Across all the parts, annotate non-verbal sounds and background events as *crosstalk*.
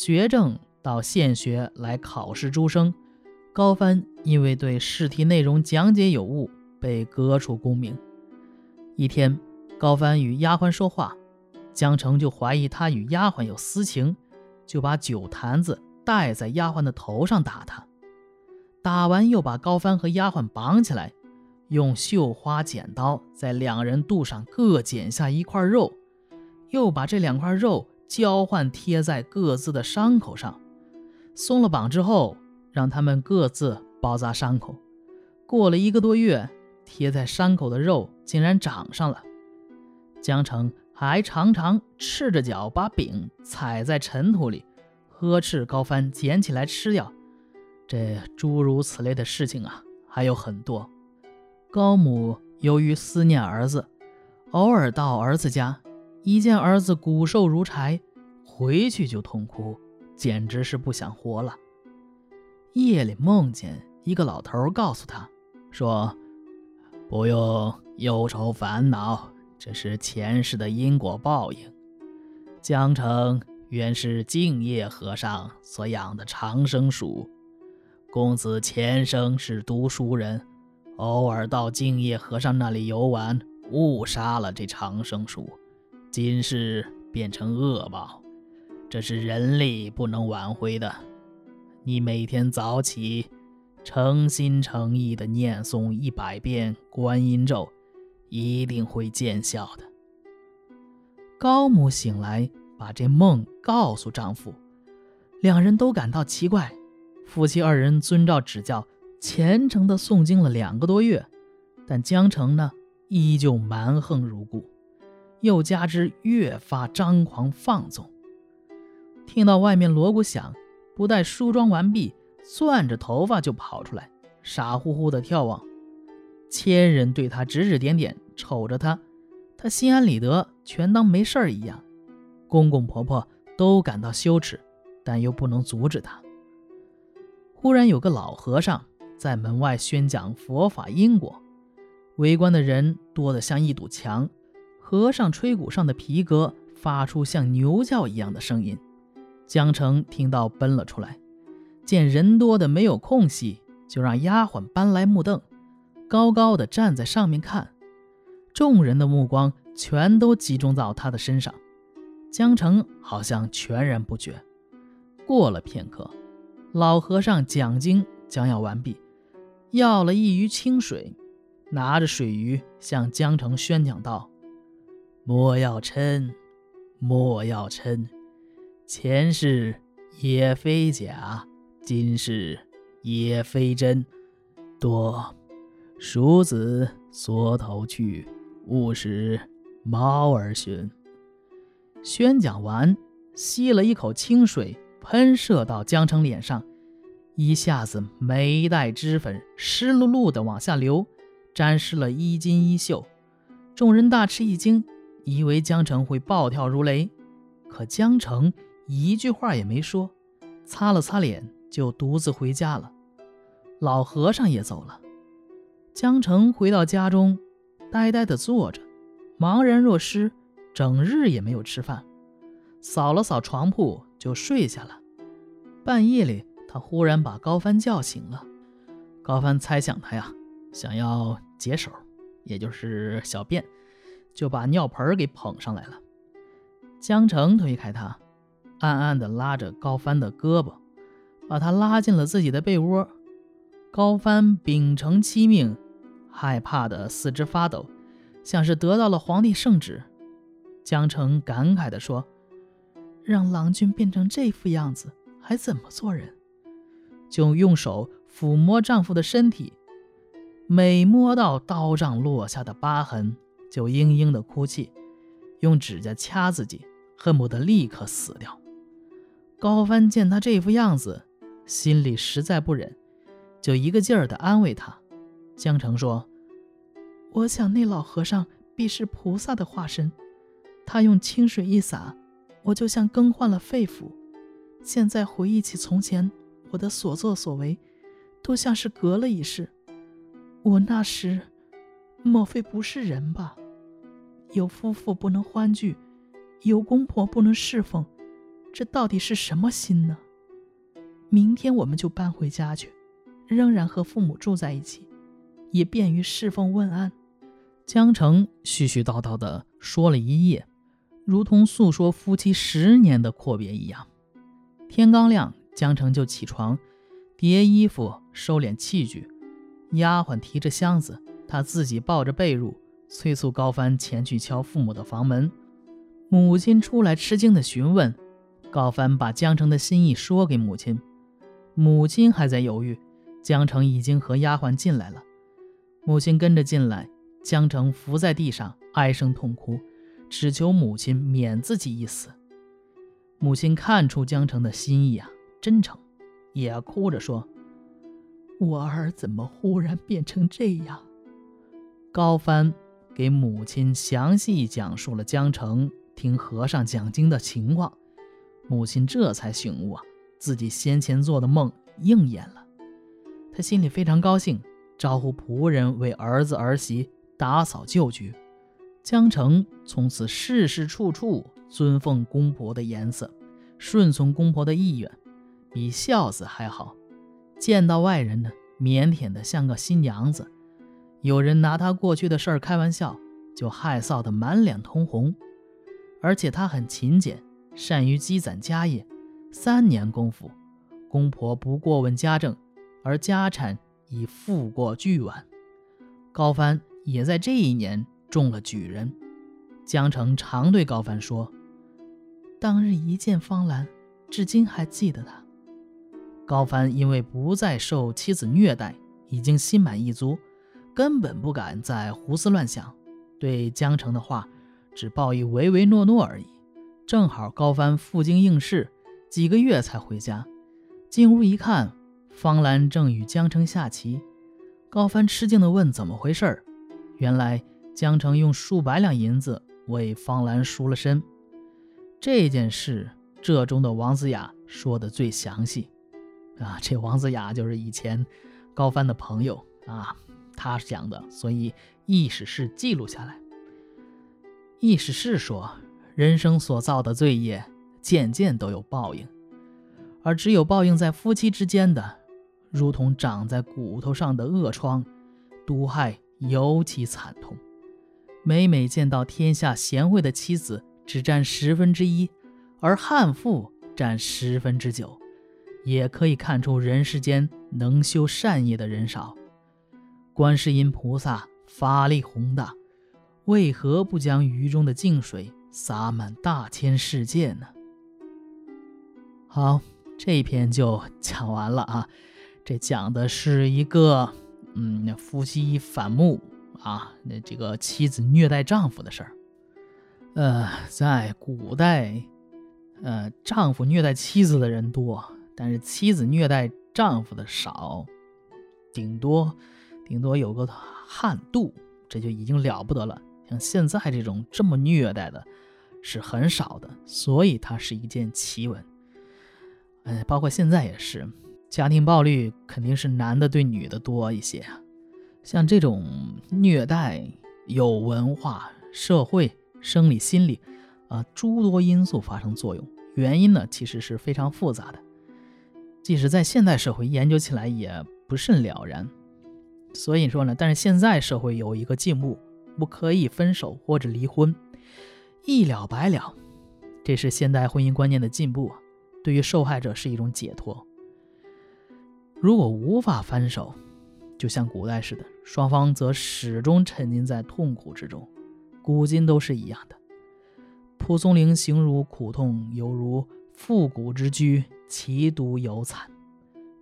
学政到县学来考试诸生。高帆因为对试题内容讲解有误，被革除功名。一天，高帆与丫鬟说话，江澄就怀疑他与丫鬟有私情，就把酒坛子戴在丫鬟的头上打他。打完又把高帆和丫鬟绑起来，用绣花剪刀在两人肚上各剪下一块肉，又把这两块肉。交换贴在各自的伤口上，松了绑之后，让他们各自包扎伤口。过了一个多月，贴在伤口的肉竟然长上了。江城还常常赤着脚把饼踩在尘土里，呵斥高帆捡起来吃掉。这诸如此类的事情啊，还有很多。高母由于思念儿子，偶尔到儿子家。一见儿子骨瘦如柴，回去就痛哭，简直是不想活了。夜里梦见一个老头告诉他，说：“不用忧愁烦恼，这是前世的因果报应。江城原是净业和尚所养的长生鼠，公子前生是读书人，偶尔到净业和尚那里游玩，误杀了这长生鼠。”今世变成恶报，这是人力不能挽回的。你每天早起，诚心诚意的念诵一百遍观音咒，一定会见效的。高母醒来，把这梦告诉丈夫，两人都感到奇怪。夫妻二人遵照指教，虔诚的诵经了两个多月，但江城呢，依旧蛮横如故。又加之越发张狂放纵，听到外面锣鼓响，不待梳妆完毕，攥着头发就跑出来，傻乎乎的眺望。千人对他指指点点，瞅着他，他心安理得，全当没事儿一样。公公婆婆都感到羞耻，但又不能阻止他。忽然有个老和尚在门外宣讲佛法因果，围观的人多得像一堵墙。和尚吹鼓上的皮革发出像牛叫一样的声音，江城听到奔了出来，见人多的没有空隙，就让丫鬟搬来木凳，高高的站在上面看。众人的目光全都集中到他的身上，江城好像全然不觉。过了片刻，老和尚讲经将要完毕，要了一盂清水，拿着水盂向江城宣讲道。莫要嗔，莫要嗔，前世也非假，今世也非真。多鼠子缩头去，勿使猫儿寻。宣讲完，吸了一口清水，喷射到江城脸上，一下子眉黛脂粉湿漉漉的往下流，沾湿了衣襟衣袖。众人大吃一惊。以为江城会暴跳如雷，可江城一句话也没说，擦了擦脸就独自回家了。老和尚也走了。江城回到家中，呆呆地坐着，茫然若失，整日也没有吃饭，扫了扫床铺就睡下了。半夜里，他忽然把高帆叫醒了。高帆猜想他呀，想要解手，也就是小便。就把尿盆给捧上来了。江城推开他，暗暗地拉着高帆的胳膊，把他拉进了自己的被窝。高帆秉承妻命，害怕的四肢发抖，像是得到了皇帝圣旨。江城感慨地说：“让郎君变成这副样子，还怎么做人？”就用手抚摸丈夫的身体，每摸到刀杖落下的疤痕。就嘤嘤的哭泣，用指甲掐自己，恨不得立刻死掉。高帆见他这副样子，心里实在不忍，就一个劲儿的安慰他。江城说：“我想那老和尚必是菩萨的化身，他用清水一洒，我就像更换了肺腑。现在回忆起从前，我的所作所为，都像是隔了一世。我那时……”莫非不是人吧？有夫妇不能欢聚，有公婆不能侍奉，这到底是什么心呢？明天我们就搬回家去，仍然和父母住在一起，也便于侍奉问安。江城絮絮叨叨地说了一夜，如同诉说夫妻十年的阔别一样。天刚亮，江城就起床，叠衣服、收敛器具。丫鬟提着箱子，他自己抱着被褥，催促高帆前去敲父母的房门。母亲出来吃惊地询问，高帆把江城的心意说给母亲。母亲还在犹豫，江城已经和丫鬟进来了。母亲跟着进来。江城伏在地上，唉声痛哭，只求母亲免自己一死。母亲看出江城的心意啊，真诚，也哭着说：“我儿怎么忽然变成这样？”高帆给母亲详细讲述了江城听和尚讲经的情况，母亲这才醒悟啊，自己先前做的梦应验了。他心里非常高兴，招呼仆人为儿子儿媳。打扫旧居，江城从此事事处处尊奉公婆的颜色，顺从公婆的意愿，比孝子还好。见到外人呢，腼腆的像个新娘子。有人拿他过去的事儿开玩笑，就害臊得满脸通红。而且他很勤俭，善于积攒家业。三年功夫，公婆不过问家政，而家产已富过巨万。高帆。也在这一年中了举人，江城常对高帆说：“当日一见方兰，至今还记得他。”高帆因为不再受妻子虐待，已经心满意足，根本不敢再胡思乱想，对江城的话只报以唯唯诺诺而已。正好高帆赴京应试，几个月才回家，进屋一看，方兰正与江城下棋。高帆吃惊地问：“怎么回事？”原来江城用数百两银子为方兰赎了身，这件事这中的王子雅说的最详细。啊，这王子雅就是以前高帆的朋友啊，他讲的，所以意史是记录下来。意史是说，人生所造的罪业，件件都有报应，而只有报应在夫妻之间的，如同长在骨头上的恶疮，毒害。尤其惨痛。每每见到天下贤惠的妻子只占十分之一，而悍妇占十分之九，也可以看出人世间能修善业的人少。观世音菩萨法力宏大，为何不将鱼中的净水洒满大千世界呢？好，这一篇就讲完了啊。这讲的是一个。嗯，夫妻反目啊，那这个妻子虐待丈夫的事儿，呃，在古代，呃，丈夫虐待妻子的人多，但是妻子虐待丈夫的少，顶多顶多有个汉度，这就已经了不得了。像现在这种这么虐待的，是很少的，所以它是一件奇闻。哎，包括现在也是。家庭暴力肯定是男的对女的多一些，像这种虐待有文化、社会、生理、心理啊诸多因素发生作用，原因呢其实是非常复杂的，即使在现代社会研究起来也不甚了然。所以说呢，但是现在社会有一个进步，不可以分手或者离婚，一了百了，这是现代婚姻观念的进步，对于受害者是一种解脱。如果无法分手，就像古代似的，双方则始终沉浸在痛苦之中。古今都是一样的。蒲松龄形容苦痛犹如复古之居，其独犹惨，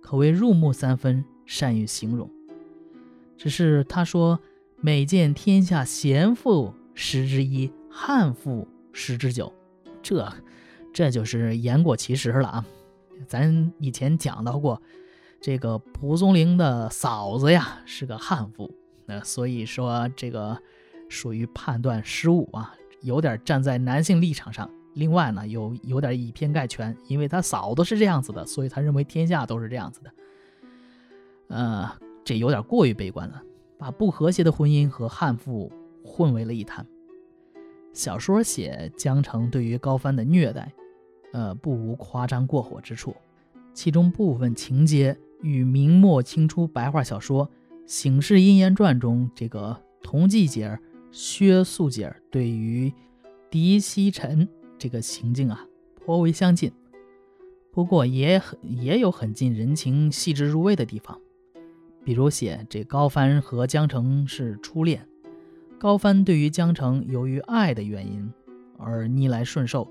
可谓入木三分，善于形容。只是他说：“每见天下贤妇十之一，悍妇十之九。”这，这就是言过其实了啊！咱以前讲到过。这个蒲松龄的嫂子呀是个悍妇，那所以说这个属于判断失误啊，有点站在男性立场上。另外呢，有有点以偏概全，因为他嫂子是这样子的，所以他认为天下都是这样子的。呃，这有点过于悲观了，把不和谐的婚姻和悍妇混为了一谈。小说写江城对于高帆的虐待，呃，不无夸张过火之处。其中部分情节与明末清初白话小说《醒世阴阳传》中这个同济姐、薛素姐对于狄希臣这个情境啊颇为相近。不过也很也有很近人情、细致入微的地方，比如写这高帆和江澄是初恋，高帆对于江澄由于爱的原因而逆来顺受，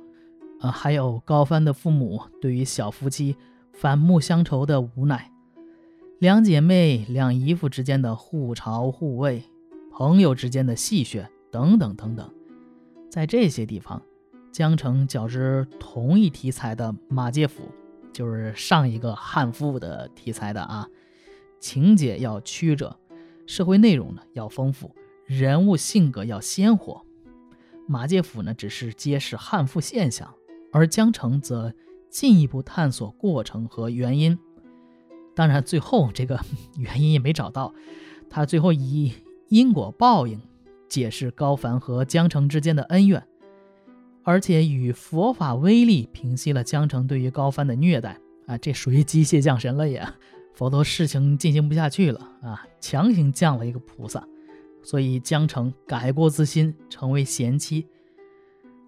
呃，还有高帆的父母对于小夫妻反目相仇的无奈，两姐妹、两姨父之间的互嘲互慰，朋友之间的戏谑等等等等，在这些地方。江城较之同一题材的《马介甫》，就是上一个汉赋的题材的啊，情节要曲折，社会内容呢要丰富，人物性格要鲜活。马介甫呢只是揭示汉赋现象，而江城则进一步探索过程和原因。当然，最后这个 *laughs* 原因也没找到，他最后以因果报应解释高凡和江城之间的恩怨。而且与佛法威力平息了江城对于高帆的虐待啊，这属于机械降神了也，否则事情进行不下去了啊，强行降了一个菩萨，所以江城改过自新，成为贤妻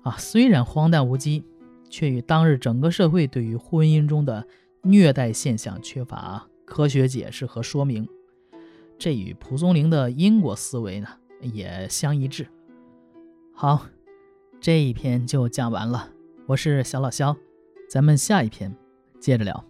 啊。虽然荒诞无稽，却与当日整个社会对于婚姻中的虐待现象缺乏科学解释和说明，这与蒲松龄的因果思维呢也相一致。好。这一篇就讲完了，我是小老肖，咱们下一篇接着聊。